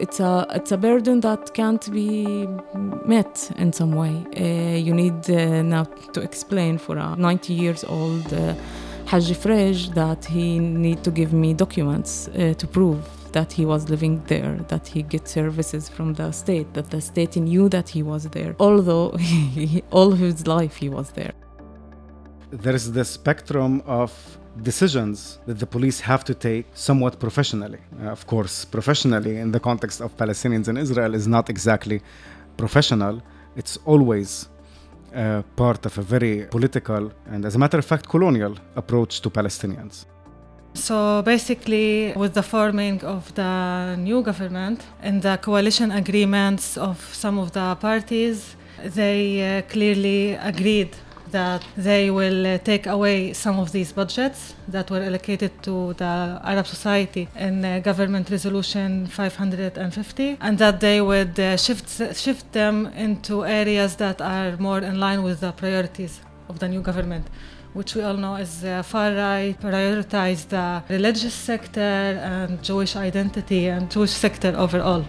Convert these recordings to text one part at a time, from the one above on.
it's a it's a burden that can't be met in some way. Uh, you need uh, now to explain for a 90 years old uh, Hajj Frej that he need to give me documents uh, to prove that he was living there, that he gets services from the state, that the state knew that he was there, although he, all his life he was there. There is the spectrum of decisions that the police have to take somewhat professionally. Uh, of course, professionally in the context of Palestinians in Israel is not exactly professional. It's always uh, part of a very political and, as a matter of fact, colonial approach to Palestinians. So basically, with the forming of the new government and the coalition agreements of some of the parties, they uh, clearly agreed that they will uh, take away some of these budgets that were allocated to the Arab society in uh, government resolution 550 and that they would uh, shift shift them into areas that are more in line with the priorities of the new government which we all know is uh, far right, prioritize the religious sector and Jewish identity and Jewish sector overall.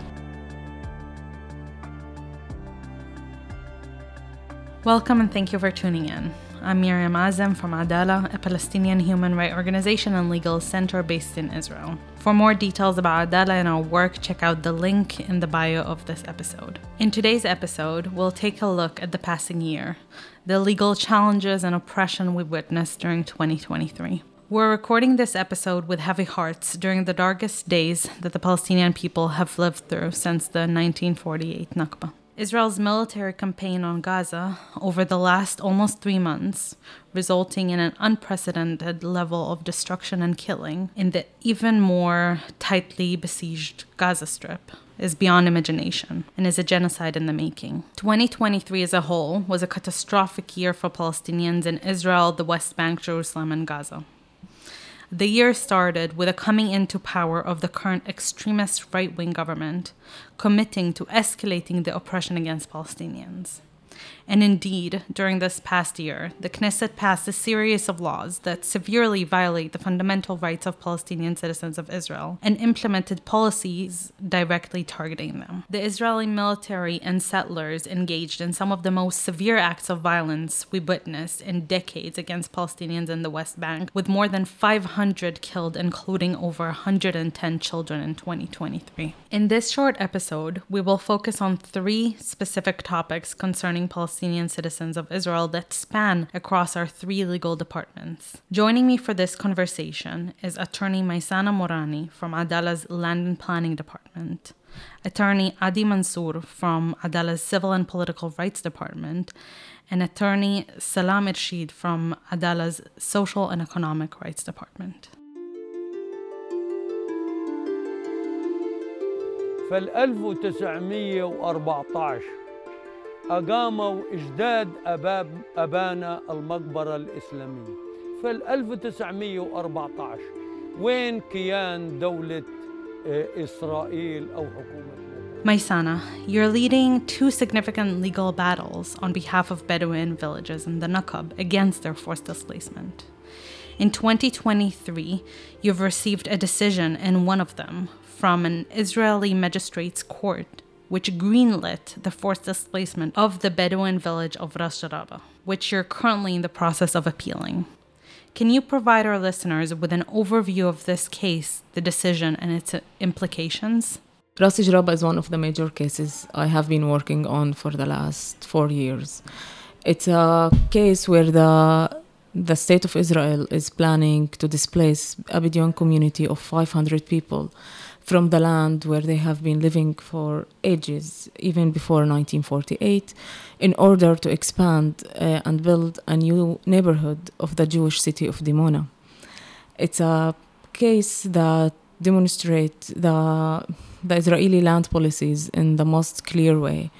Welcome and thank you for tuning in. I'm Miriam Azem from Adalah, a Palestinian human rights organization and legal center based in Israel. For more details about Adalah and our work, check out the link in the bio of this episode. In today's episode, we'll take a look at the passing year, the legal challenges and oppression we witnessed during 2023. We're recording this episode with heavy hearts during the darkest days that the Palestinian people have lived through since the 1948 Nakba. Israel's military campaign on Gaza over the last almost three months, resulting in an unprecedented level of destruction and killing in the even more tightly besieged Gaza Strip, is beyond imagination and is a genocide in the making. 2023 as a whole was a catastrophic year for Palestinians in Israel, the West Bank, Jerusalem, and Gaza. The year started with a coming into power of the current extremist right wing government, committing to escalating the oppression against Palestinians. And indeed, during this past year, the Knesset passed a series of laws that severely violate the fundamental rights of Palestinian citizens of Israel and implemented policies directly targeting them. The Israeli military and settlers engaged in some of the most severe acts of violence we witnessed in decades against Palestinians in the West Bank, with more than 500 killed, including over 110 children in 2023. In this short episode, we will focus on three specific topics concerning serving Palestinian citizens of Israel that span across our three legal departments. Joining me for this conversation is attorney Maisana Morani from Adalah's Land and Planning Department. Attorney Adi Mansour from Adalah's Civil and Political Rights Department, and attorney Salam Irshid from Adalah's Social and Economic Rights Department. فال 1914 أقاموا إجداد أباب أبانا المقبرة الإسلامية في 1914 وين كيان دولة إسرائيل أو حكومة Maysana, you're leading two significant legal battles on behalf of Bedouin villages in the Nakab against their forced displacement. In 2023, you've received a decision in one of them from an Israeli magistrate's court which greenlit the forced displacement of the Bedouin village of Ras Jaraba, which you're currently in the process of appealing. Can you provide our listeners with an overview of this case, the decision, and its implications? Ras Jaraba is one of the major cases I have been working on for the last four years. It's a case where the the state of Israel is planning to displace a Bedouin community of 500 people from the land where they have been living for ages, even before 1948, in order to expand uh, and build a new neighborhood of the Jewish city of Dimona. It's a case that demonstrates the, the Israeli land policies in the most clear way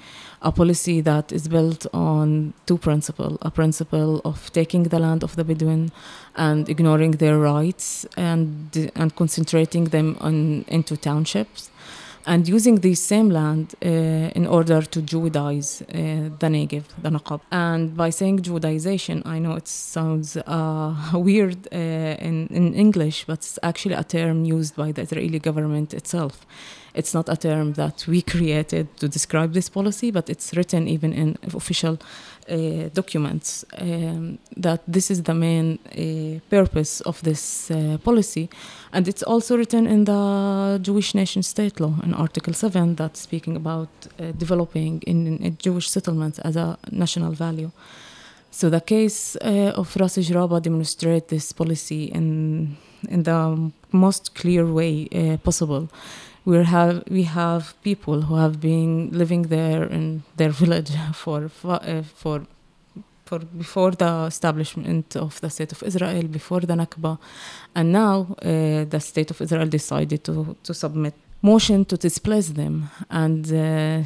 a policy that is built on two principles a principle of taking the land of the Bedouin and ignoring their rights and, and concentrating them on, into townships, and using this same land uh, in order to Judaize uh, the Negev, the Naqab. And by saying Judaization, I know it sounds uh, weird uh, in, in English, but it's actually a term used by the Israeli government itself. It's not a term that we created to describe this policy, but it's written even in official uh, documents um, that this is the main uh, purpose of this uh, policy. And it's also written in the Jewish nation state law in Article 7 that's speaking about uh, developing in, in Jewish settlements as a national value. So the case uh, of Ras Ijraba demonstrates this policy in, in the most clear way uh, possible we have we have people who have been living there in their village for uh, for for before the establishment of the state of Israel, before the Nakba, and now uh, the state of Israel decided to to submit motion to displace them, and uh,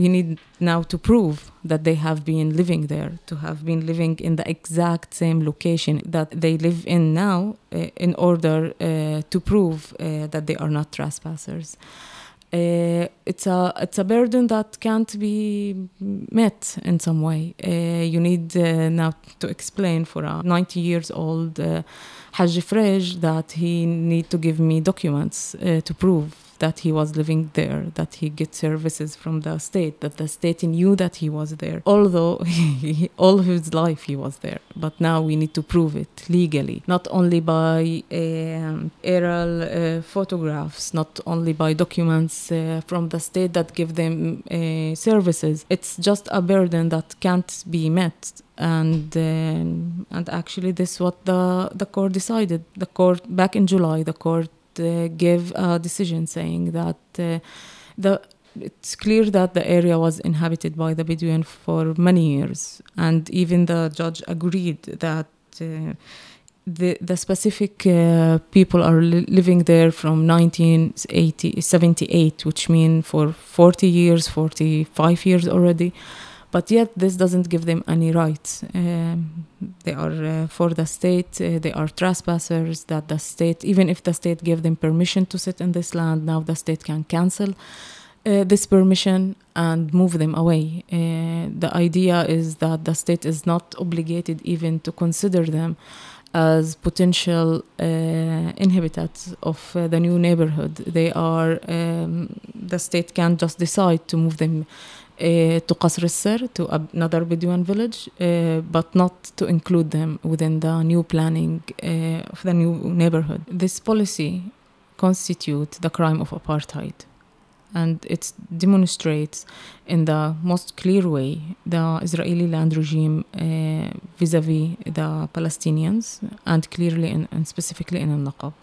we need now to prove that they have been living there, to have been living in the exact same location that they live in now, uh, in order uh, to prove uh, that they are not trespassers. Uh, it's a it's a burden that can't be met in some way. Uh, you need now to explain for a 90 years old Hajj Frej that he need to give me documents to prove that he was living there, that he gets services from the state, that the state knew that he was there, although he, all his life he was there. But now we need to prove it legally, not only by um, aerial uh, photographs, not only by documents uh, from the state that give them uh, services. It's just a burden that can't be met and um, and actually this is what the the court decided the court back in july the court gave a decision saying that uh, the it's clear that the area was inhabited by the Bedouin for many years, and even the judge agreed that uh, the the specific uh, people are li living there from 1978, which mean for 40 years, 45 years already but yet this doesn't give them any rights. Um, they are uh, for the state, uh, they are trespassers. That the state, even if the state gave them permission to sit in this land, now the state can cancel uh, this permission and move them away. Uh, the idea is that the state is not obligated even to consider them as potential uh, inhabitants of uh, the new neighborhood. They are um, the state can just decide to move them uh, to Qasr al to another Bedouin village, uh, but not to include them within the new planning uh, of the new neighborhood. This policy constitutes the crime of apartheid. And it demonstrates in the most clear way the Israeli land regime vis a vis the Palestinians and clearly and specifically in Al Naqab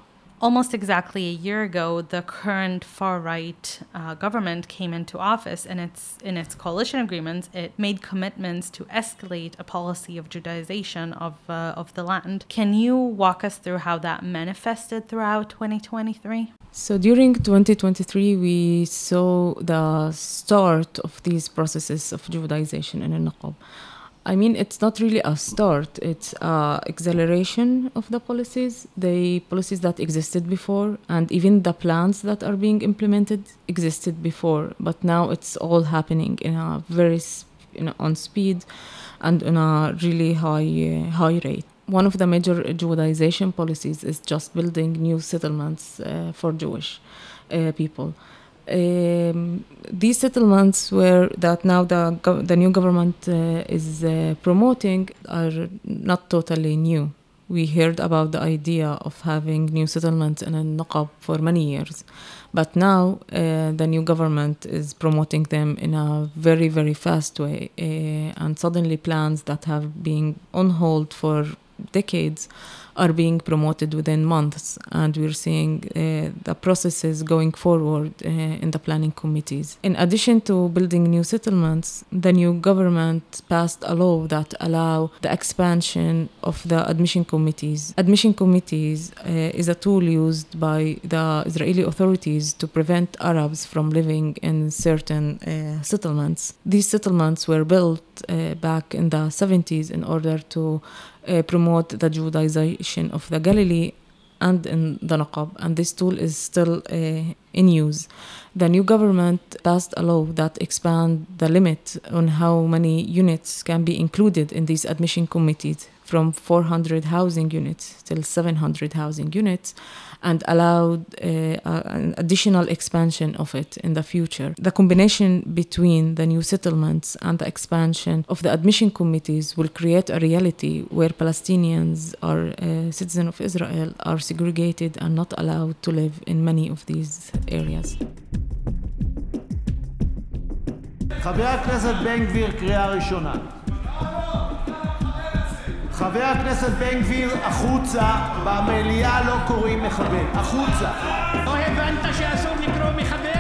almost exactly a year ago, the current far right uh, government came into office, and its in its coalition agreements, it made commitments to escalate a policy of Judaization of uh, of the land. Can you walk us through how that manifested throughout 2023? So during 2023, we saw the start of these processes of Judaization in Al-Naqab. I mean, it's not really a start, it's a acceleration of the policies, the policies that existed before, and even the plans that are being implemented existed before, but now it's all happening in a very you know, on speed and on a really high uh, high rate. One of the major Judaization policies is just building new settlements uh, for Jewish uh, people um, these settlements were that now the the new government uh, is uh, promoting are not totally new. We heard about the idea of having new settlements in Naqab for many years, but now uh, the new government is promoting them in a very very fast way, uh, and suddenly plans that have been on hold for decades are being promoted within months, and we're seeing uh, the processes going forward uh, in the planning committees. In addition to building new settlements, the new government passed a law that allow the expansion of the admission committees. Admission committees uh, is a tool used by the Israeli authorities to prevent Arabs from living in certain uh, settlements. These settlements were built uh, back in the 70s in order to uh, promote the Judaization of the Galilee and in the Naqab, and this tool is still uh, in use. The new government passed a law that expand the limit on how many units can be included in these admission committees from 400 housing units till 700 housing units and allowed uh, an additional expansion of it in the future. The combination between the new settlements and the expansion of the admission committees will create a reality where Palestinians or uh, citizens of Israel are segregated and not allowed to live in many of these areas. חבר הכנסת בן גביר, קריאה ראשונה. חבר הכנסת בן גביר, החוצה, במליאה לא קוראים מחבל, החוצה. לא הבנת שאסור לקרוא מחבל?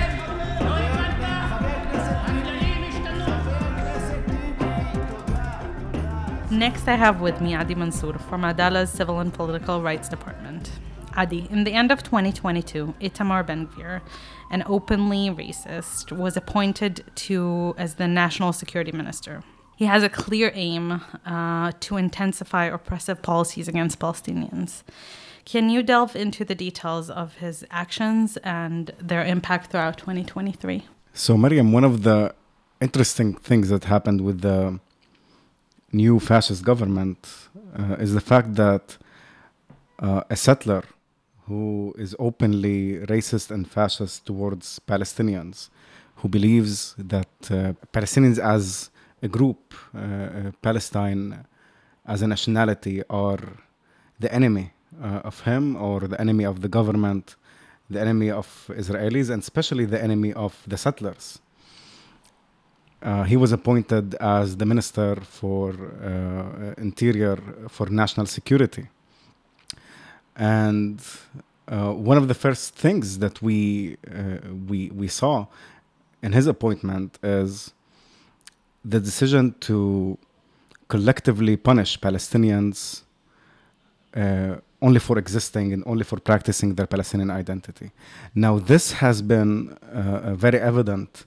Next, I have with me Adi Mansour from Adalah's Civil and Political Rights Department. Adi, in the end of 2022, Itamar Ben Gvir, an openly racist, was appointed to as the National Security Minister. He has a clear aim uh, to intensify oppressive policies against Palestinians. Can you delve into the details of his actions and their impact throughout 2023? So, Mariam, one of the interesting things that happened with the new fascist government uh, is the fact that uh, a settler who is openly racist and fascist towards Palestinians, who believes that uh, Palestinians as group, uh, uh, Palestine as a nationality, are the enemy uh, of him or the enemy of the government, the enemy of Israelis, and especially the enemy of the settlers. Uh, he was appointed as the minister for uh, interior for national security and uh, one of the first things that we we we saw in his appointment is the decision to collectively punish Palestinians uh, only for existing and only for practicing their Palestinian identity. Now, this has been uh, very evident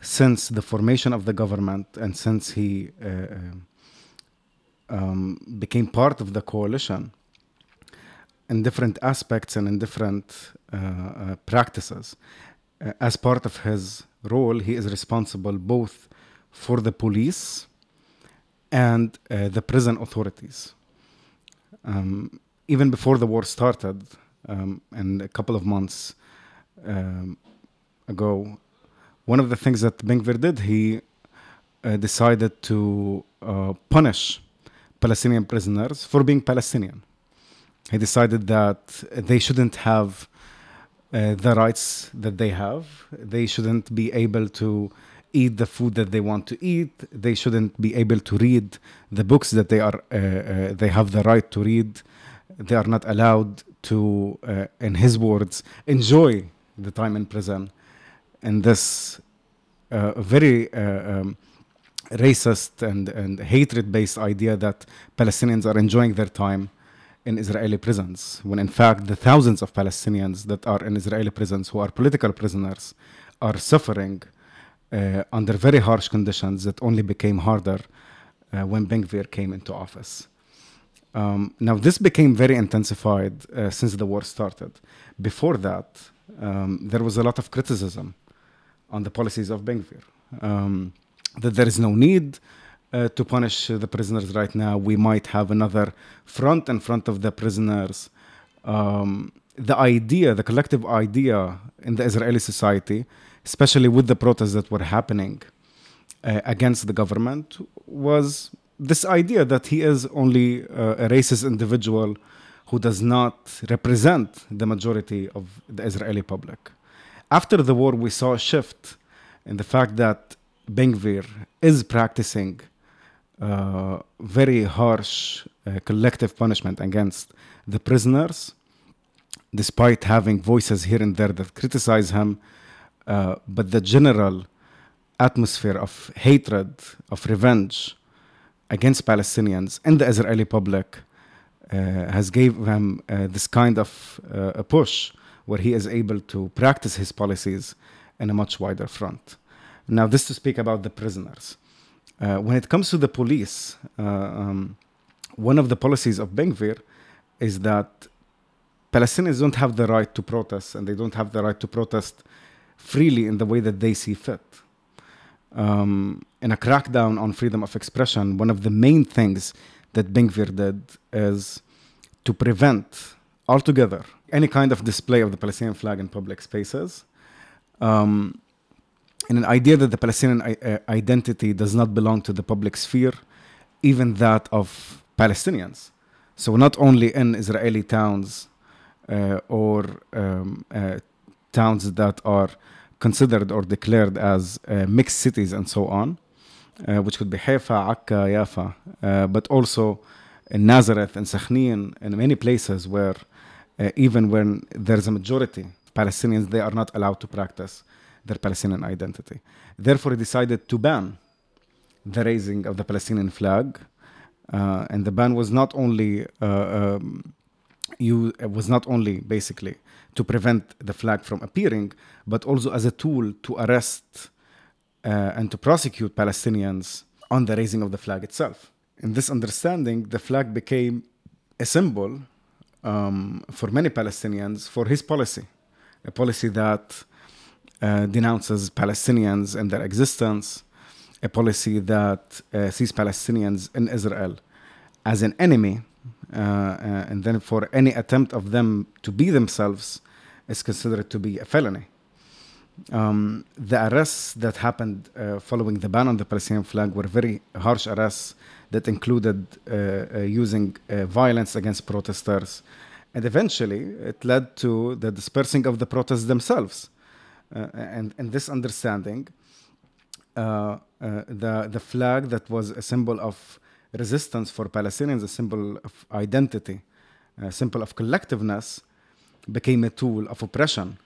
since the formation of the government and since he uh, um, became part of the coalition in different aspects and in different uh, uh, practices. Uh, as part of his role, he is responsible both for the police and uh, the prison authorities. Um, even before the war started, um, and a couple of months um, ago, one of the things that Ben Gvir did, he uh, decided to uh, punish Palestinian prisoners for being Palestinian he decided that they shouldn't have uh, the rights that they have. They shouldn't be able to eat the food that they want to eat. They shouldn't be able to read the books that they are uh, uh, they have the right to read. They are not allowed to, uh, in his words, enjoy the time in prison. And this uh, very um, racist and, and hatred based idea that Palestinians are enjoying their time in Israeli prisons, when in fact the thousands of Palestinians that are in Israeli prisons who are political prisoners are suffering uh, under very harsh conditions that only became harder uh, when Ben Gvir came into office. Um, now, this became very intensified uh, since the war started. Before that, um, there was a lot of criticism on the policies of Ben Gvir. Um, that there is no need uh, to punish the prisoners right now. We might have another front in front of the prisoners. Um, the idea, the collective idea in the Israeli society, especially with the protests that were happening uh, against the government, was this idea that he is only uh, a racist individual who does not represent the majority of the Israeli public. After the war, we saw a shift in the fact that Ben Gvir is practicing uh, very harsh uh, collective punishment against the prisoners, despite having voices here and there that criticize him. Uh, but the general atmosphere of hatred, of revenge against Palestinians in the Israeli public uh, has gave him uh, this kind of uh, a push where he is able to practice his policies in a much wider front. Now, this to speak about the prisoners. Uh, when it comes to the police, um, one of the policies of Ben Gvir is that Palestinians don't have the right to protest, and they don't have the right to protest freely in the way that they see fit. Um, in a crackdown on freedom of expression, one of the main things that Ben Gvir did is to prevent altogether any kind of display of the Palestinian flag in public spaces. Um, and an idea that the Palestinian I- uh, identity does not belong to the public sphere, even that of Palestinians. So, not only in Israeli towns uh, or um, uh, towns that are considered or declared as uh, mixed cities and so on, uh, which could be Haifa, Akka, Yafa, uh, but also in Nazareth and Sakhnin and many places where even when there's a majority of Palestinians, they are not allowed to practice their Palestinian identity. Therefore, he decided to ban the raising of the Palestinian flag. Uh, and the ban was not only uh, um, you it was not only basically to prevent the flag from appearing, but also as a tool to arrest uh, and to prosecute Palestinians on the raising of the flag itself. In this understanding, the flag became a symbol um, for many Palestinians for his policy, a policy that uh, denounces Palestinians and their existence, a policy that uh, sees Palestinians in Israel as an enemy, uh, uh, and then for any attempt of them to be themselves is considered to be a felony. Um, the arrests that happened uh, following the ban on the Palestinian flag were very harsh arrests that included uh, uh, using uh, violence against protesters. And eventually, it led to the dispersing of the protests themselves. Uh, and, and this understanding, uh, uh, the, the flag that was a symbol of resistance for Palestinians, a symbol of identity, a symbol of collectiveness, became a tool of oppression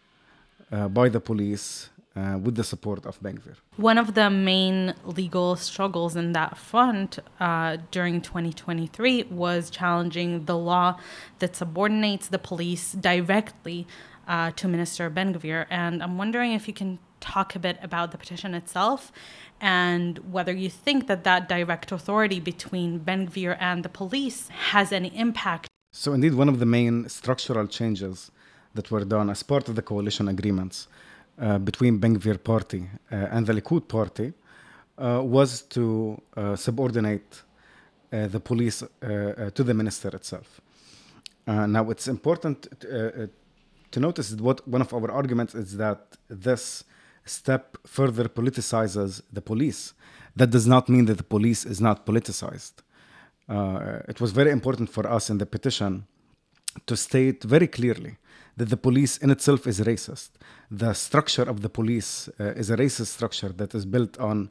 uh, by the police uh, with the support of Ben Gvir. One of the main legal struggles in that front uh, during 2023 was challenging the law that subordinates the police directly uh, to Minister Ben Gvir. And I'm wondering if you can talk a bit about the petition itself and whether you think that that direct authority between Ben Gvir and the police has any impact. So, indeed, one of the main structural changes that were done as part of the coalition agreements uh, between Ben Gvir party uh, and the Likud party uh, was to uh, subordinate uh, the police uh, to the minister itself. Now, it's important to, notice that what one of our arguments is that this step further politicizes the police. That does not mean that the police is not politicized. Uh, it was very important for us in the petition to state very clearly that the police in itself is racist. The structure of the police uh, is a racist structure that is built on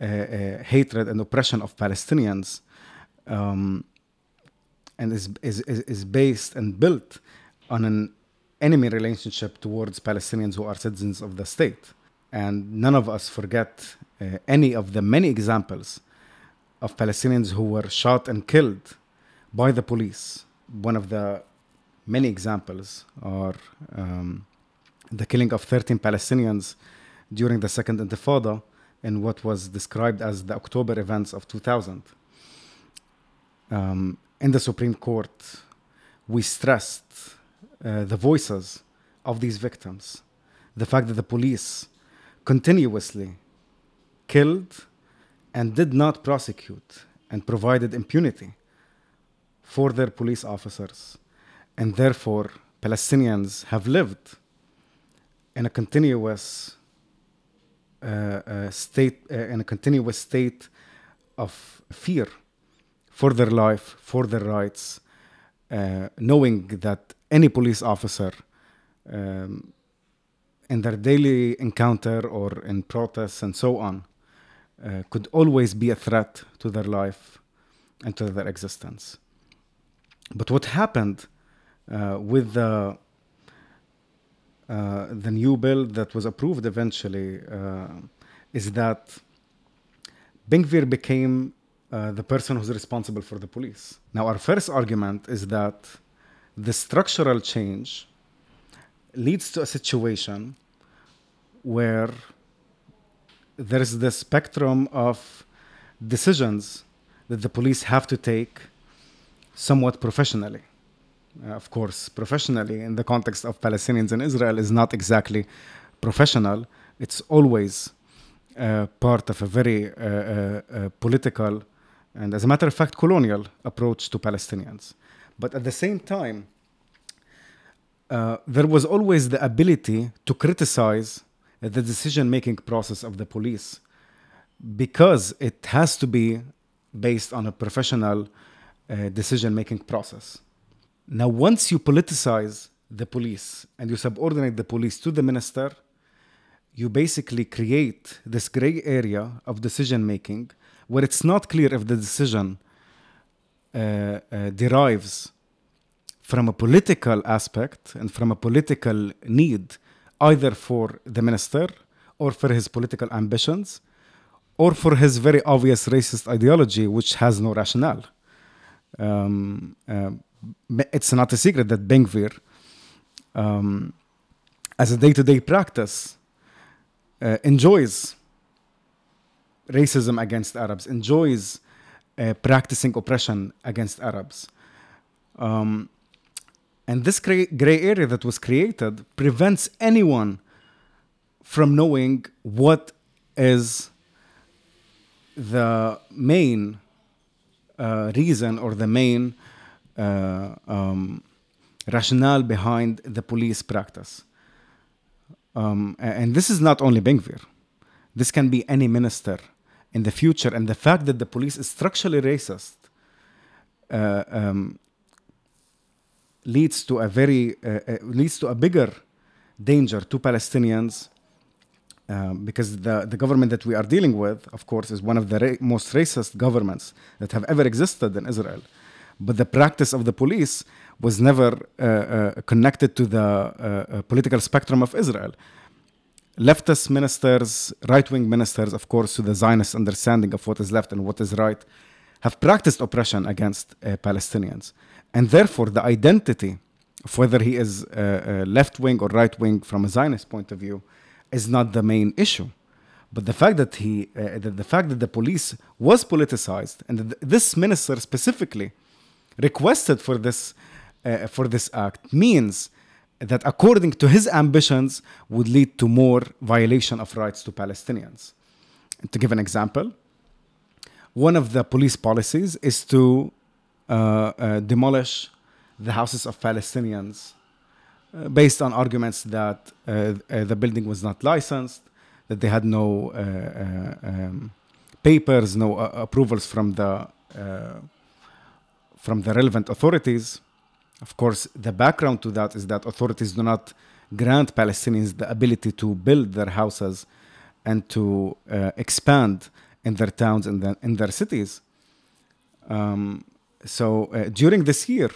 uh, uh, hatred and oppression of Palestinians um, and is, is, is, is based and built on an enemy relationship towards Palestinians who are citizens of the state. And none of us forget uh, any of the many examples of Palestinians who were shot and killed by the police. One of the many examples are um, the killing of 13 Palestinians during the Second Intifada in what was described as the October events of 2000. Um, in the Supreme Court, we stressed uh, the voices of these victims, the fact that the police continuously killed and did not prosecute and provided impunity for their police officers. And therefore, Palestinians have lived in a continuous uh, uh, state, uh, in a continuous state of fear for their life, for their rights, uh, knowing that any police officer um, in their daily encounter or in protests and so on uh, could always be a threat to their life and to their existence. But what happened uh, with the uh, the new bill that was approved eventually uh, is that Ben Gvir became uh, the person who's responsible for the police. Now, our first argument is that the structural change leads to a situation where there is the spectrum of decisions that the police have to take somewhat professionally. uh, of course, professionally in the context of Palestinians in Israel is not exactly professional. It's always uh, part of a very uh, uh, uh, political and, as a matter of fact, colonial approach to Palestinians. But at the same time, uh, there was always the ability to criticize the decision making process of the police because it has to be based on a professional uh, decision making process. Now, once you politicize the police and you subordinate the police to the minister, you basically create this gray area of decision making where it's not clear if the decision uh, uh, derives from a political aspect and from a political need, either for the minister or for his political ambitions or for his very obvious racist ideology, which has no rationale. Um, uh, it's not a secret that Ben Gvir, um, as a day to day practice, uh, enjoys racism against Arabs, enjoys uh, practicing oppression against Arabs. Um, and this gray, area that was created prevents anyone from knowing what is the main uh, reason or the main uh, um, rationale behind the police practice. Um, and this is not only Ben Gvir. This can be any minister in the future. And the fact that the police is structurally racist uh, um, leads to a very uh, uh, leads to a bigger danger to Palestinians um, because the, the government that we are dealing with, of course, is one of the ra- most racist governments that have ever existed in Israel. But the practice of the police was never uh, uh, connected to the uh, uh political spectrum of Israel. Leftist ministers, right wing ministers, of course, to the Zionist understanding of what is left and what is right, have practiced oppression against Palestinians. And therefore, the identity of whether he is uh, left wing or right wing from a Zionist point of view is not the main issue. But the fact that he, uh, the, the, fact that the police was politicized, and that this minister specifically requested for this, uh, for this act, means that according to his ambitions would lead to more violation of rights to Palestinians. And to give an example, one of the police policies is to uh, uh demolish the houses of Palestinians uh, based on arguments that uh, uh, the building was not licensed, that they had no um, papers, no approvals from the from the relevant authorities. Of course, the background to that is that authorities do not grant Palestinians the ability to build their houses and to uh, expand in their towns and in their cities. Um, so uh, during this year,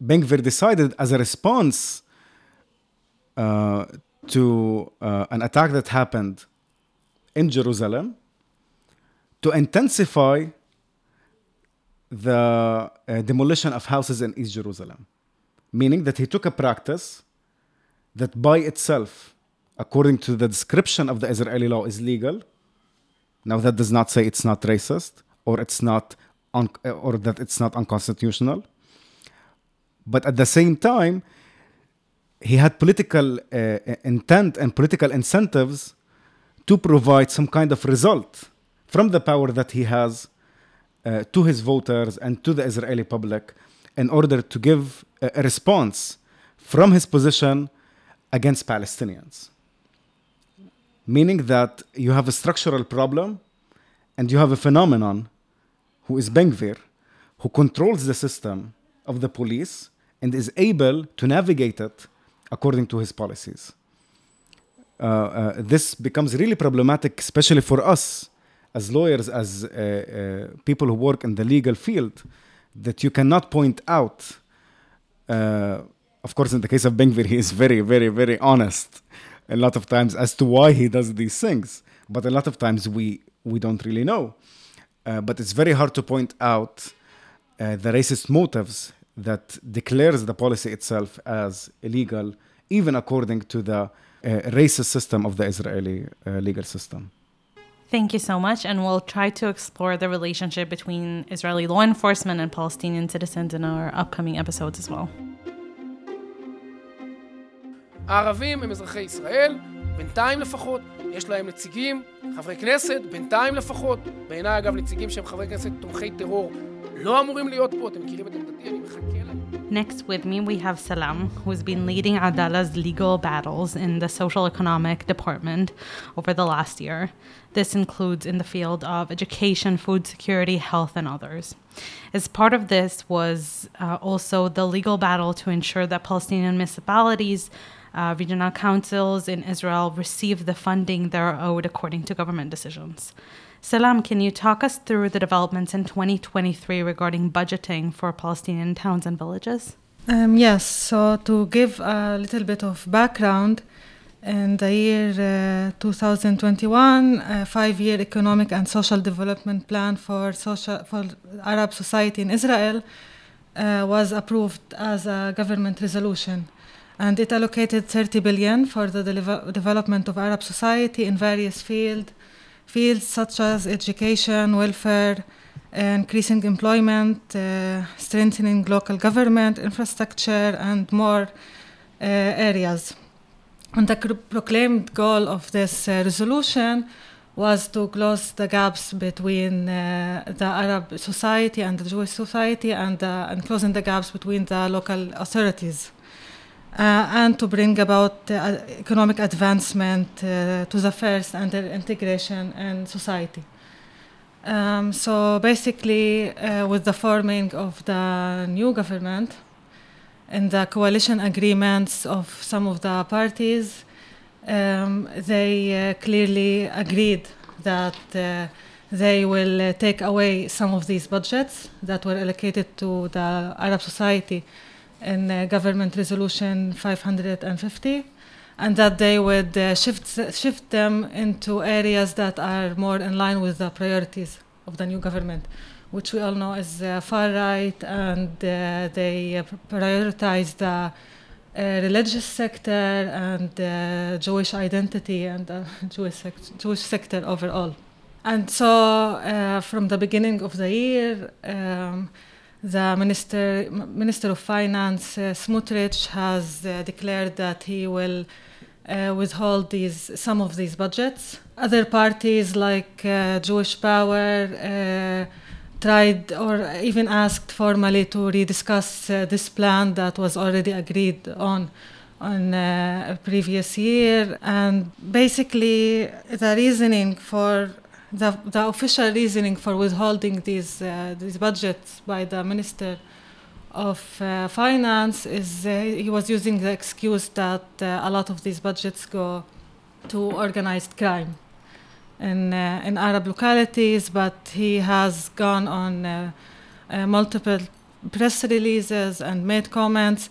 Ben Gvir decided as a response uh, to uh, an attack that happened in Jerusalem to intensify the uh, demolition of houses in East Jerusalem. Meaning that he took a practice that by itself, according to the description of the Israeli law, is legal. Now, that does not say it's not racist or it's not un- or that it's not unconstitutional. But at the same time, he had political uh, intent and political incentives to provide some kind of result from the power that he has uh, to his voters and to the Israeli public in order to give a, a response from his position against Palestinians. Meaning that you have a structural problem and you have a phenomenon who is Ben Gvir, who controls the system of the police and is able to navigate it according to his policies. Uh, uh, this becomes really problematic, especially for us as lawyers, as uh, uh people who work in the legal field, that you cannot point out. Uh, of course, in the case of Ben Gvir, he is very, very, very honest a lot of times as to why he does these things. But a lot of times we, we don't really know. Uh, but it's very hard to point out the racist motives that declares the policy itself as illegal, even according to the uh, racist system of the Israeli uh, legal system. Thank you so much, and we'll try to explore the relationship between Israeli law enforcement and Palestinian citizens in our upcoming episodes as well. הערבים הם אזרחי ישראל, בינתיים לפחות, יש להם נציגים, חברי כנסת, בינתיים לפחות. בעיניי, אגב, נציגים שהם חברי כנסת תומכי טרור לא אמורים להיות פה, אתם מכירים את עמדתי, אני מחכה להם. Next with me we have Salam, who's been leading Adalah's legal battles in the social economic department over the last year. This includes in the field of education, food security, health, and others. As part of this was uh, also the legal battle to ensure that Palestinian municipalities uh, regional councils in Israel receive the funding they're owed according to government decisions. Salam, can you talk us through the developments in 2023 regarding budgeting for Palestinian towns and villages? Um, yes, so to give a little bit of background, in the year uh, 2021, a five-year economic and social development plan for social for Arab society in Israel uh, was approved as a government resolution, and it allocated 30 billion for the deliver- development of Arab society in various fields fields such as education, welfare, increasing employment, uh, strengthening local government, infrastructure, and more uh, areas. And the proclaimed goal of this uh, resolution was to close the gaps between uh, the Arab society and the Jewish society and, uh, and closing the gaps between the local authorities. Uh, and to bring about uh, economic advancement uh, to the first and their integration in society. Um, so basically, with the forming of the new government and the coalition agreements of some of the parties, um, they clearly agreed that they will uh, take away some of these budgets that were allocated to the Arab society in uh, Government Resolution 550, and that they would uh, shift shift them into areas that are more in line with the priorities of the new government, which we all know is uh, far right, and uh, they prioritize the uh, religious sector and Jewish identity and the Jewish, sec- Jewish sector overall. And so, uh, from the beginning of the year, um, the minister minister of finance uh, Smotrich has uh, declared that he will uh, withhold these some of these budgets. Other parties like uh, Jewish Power uh, tried or even asked formally to rediscuss uh, this plan that was already agreed on on uh, a previous year and basically the reasoning for the, the official reasoning for withholding these uh, these budgets by the minister of uh, finance is uh, he was using the excuse that uh, a lot of these budgets go to organized crime in uh, in Arab localities, but he has gone on multiple press releases and made comments.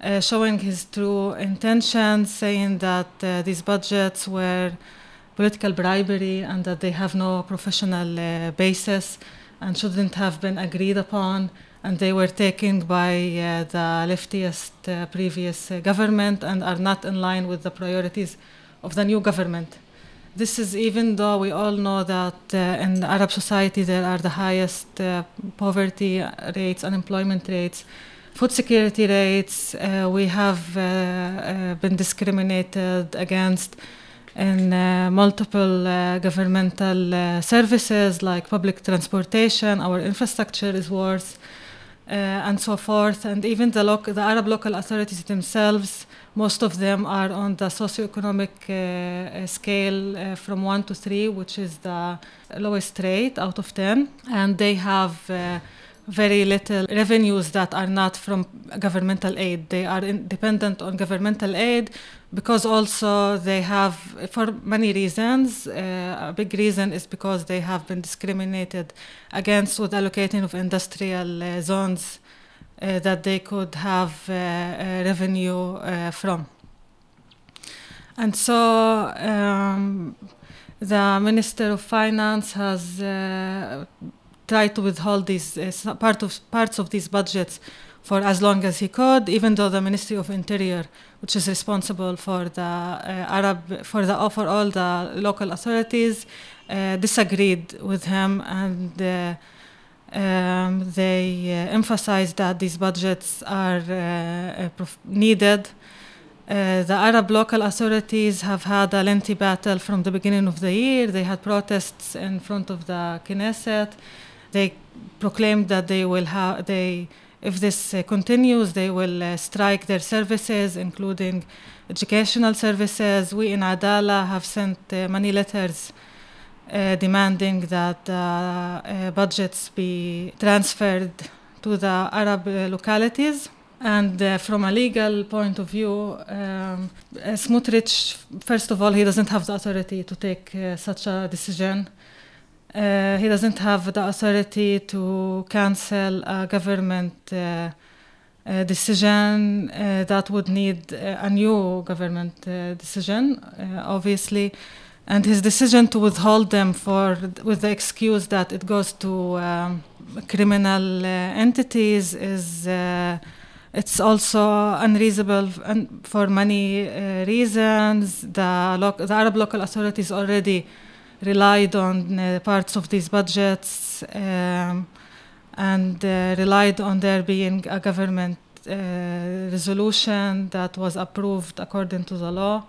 Uh, showing his true intentions, saying that uh, these budgets were political bribery and that they have no professional uh, basis and shouldn't have been agreed upon and they were taken by uh, the leftiest uh, previous uh, government and are not in line with the priorities of the new government. This is even though we all know that uh, in Arab society there are the highest poverty rates, unemployment rates, food security rates. Uh, we have uh, uh, been discriminated against in uh, multiple uh, governmental uh, services like public transportation, our infrastructure is worse, uh, and so forth. And even the, loc- the Arab local authorities themselves, most of them are on the socioeconomic uh, uh, scale from 1 to 3, which is the lowest rate out of 10. And they have very little revenues that are not from governmental aid. They are in, dependent on governmental aid because also they have, for many reasons, uh, a big reason is because they have been discriminated against with allocating of industrial uh, zones uh, that they could have uh, uh, revenue uh, from. And so um, the Minister of Finance has tried to withhold these part of parts of these budgets for as long as he could, even though the Ministry of Interior, which is responsible for the uh, Arab for the for all the local authorities, uh, disagreed with him and. Uh, um, they uh, emphasized that these budgets are uh, uh, needed. The Arab local authorities have had a lengthy battle from the beginning of the year. They had protests in front of the Knesset. They proclaimed that they will have they if this uh, continues, they will uh, strike their services, including educational services. We in Adalah have sent uh, many letters uh, demanding that uh, uh, budgets be transferred to the Arab localities. And from a legal point of view, um, Smotrich, first of all, he doesn't have the authority to take such a decision. Uh, he doesn't have the authority to cancel a government uh, uh, decision uh, that would need uh, a new government decision, obviously. And his decision to withhold them for with the excuse that it goes to um, criminal entities is it's also unreasonable and for many reasons. The, the Arab local authorities already relied on uh, parts of these budgets um, and uh, relied on there being a government uh, resolution that was approved according to the law.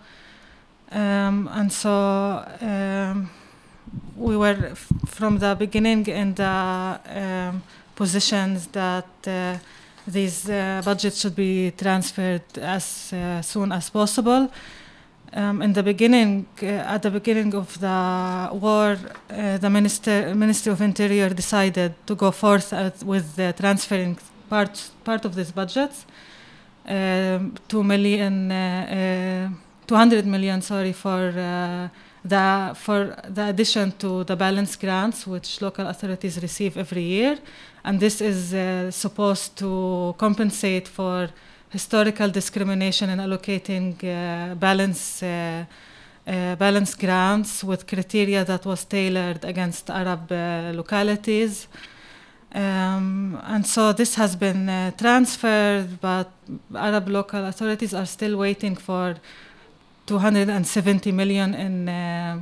Um, and so um, we were from the beginning in the um, positions that uh, these uh, budgets should be transferred as uh, soon as possible. Um, in the beginning, uh, at the beginning of the war, uh, the minister, Ministry of Interior decided to go forth with transferring part part of this budget, um, two million, uh, uh, 200 million, sorry, for uh, the for the addition to the balance grants which local authorities receive every year, and this is supposed to compensate for historical discrimination in allocating uh, balance uh, uh, balance grants with criteria that was tailored against Arab uh, localities. Um, and so this has been uh, transferred, but Arab local authorities are still waiting for 270 million in uh,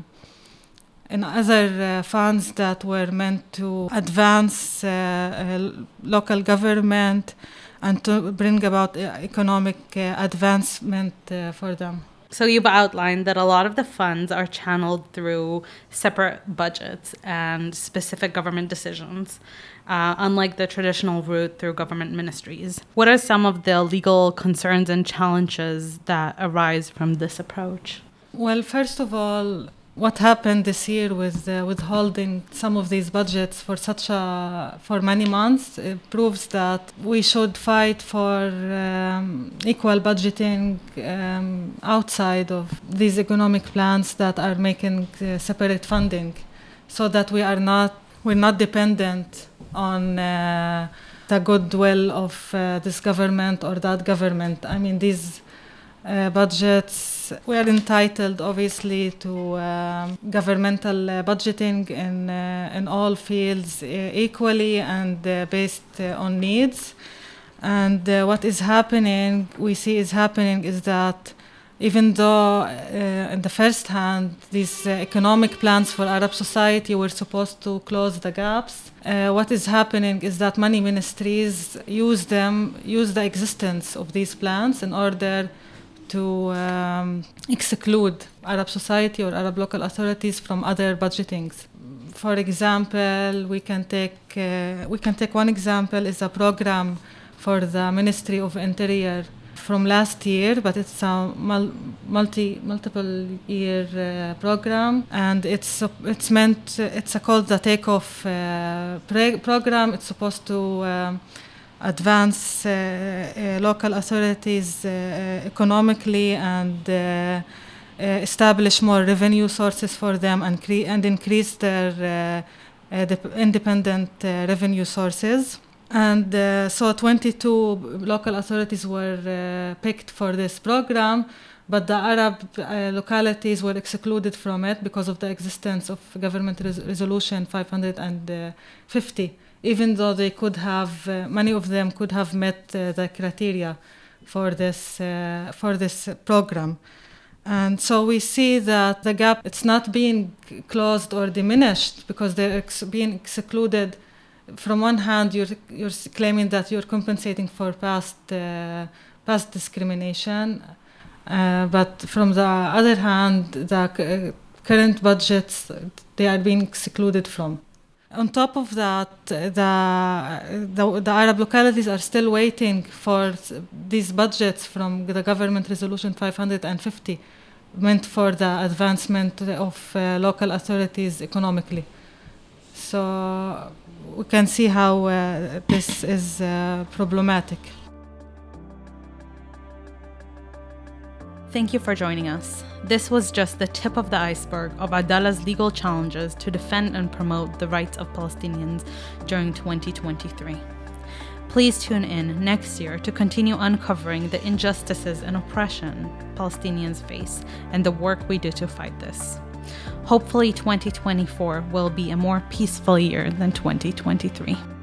in other uh, funds that were meant to advance uh, uh, local government and to bring about uh, economic uh, advancement uh, for them. So you've outlined that a lot of the funds are channeled through separate budgets and specific government decisions, uh, unlike the traditional route through government ministries. What are some of the legal concerns and challenges that arise from this approach? Well, first of all, what happened this year with uh, withholding some of these budgets for such a for many months it proves that we should fight for um, equal budgeting um, outside of these economic plans that are making uh, separate funding, so that we are not we're not dependent on. Uh, the goodwill of uh, this government or that government. I mean, these uh, We are entitled, obviously, to um, governmental uh, budgeting in uh, in all fields uh, equally and uh, based on needs. And what is happening, we see is happening, is that even though uh, in the first hand these uh, economic plans for Arab society were supposed to close the gaps, uh, what is happening is that many ministries use them, use the existence of these plans in order to um, exclude Arab society or Arab local authorities from other budgetings. For example, we can take uh, we can take one example is a program for the Ministry of Interior from last year, but it's a mul- multi multiple year uh, program, and it's uh, it's meant it's a called the takeoff uh, program. It's supposed to um, advance uh, uh, local authorities uh, economically and establish more revenue sources for them and, cre- and increase their dep- independent revenue sources. And uh, so 22 local authorities were uh, picked for this program, but the Arab uh, localities were excluded from it because of the existence of government res- resolution 550 even though they could have uh, many of them could have met uh, the criteria for this uh, for this program and so we see that the gap it's not being closed or diminished because they're ex- being excluded from one hand you're you're claiming that you're compensating for past uh, past discrimination uh, but from the other hand, the current budgets they are being excluded from. On top of that, the, the, the Arab localities are still waiting for these budgets from the government resolution 550 meant for the advancement of uh, local authorities economically. So we can see how uh, this is uh, problematic. Thank you for joining us. This was just the tip of the iceberg of Adalah's legal challenges to defend and promote the rights of Palestinians during 2023. Please tune in next year to continue uncovering the injustices and oppression Palestinians face and the work we do to fight this. Hopefully, 2024 will be a more peaceful year than 2023.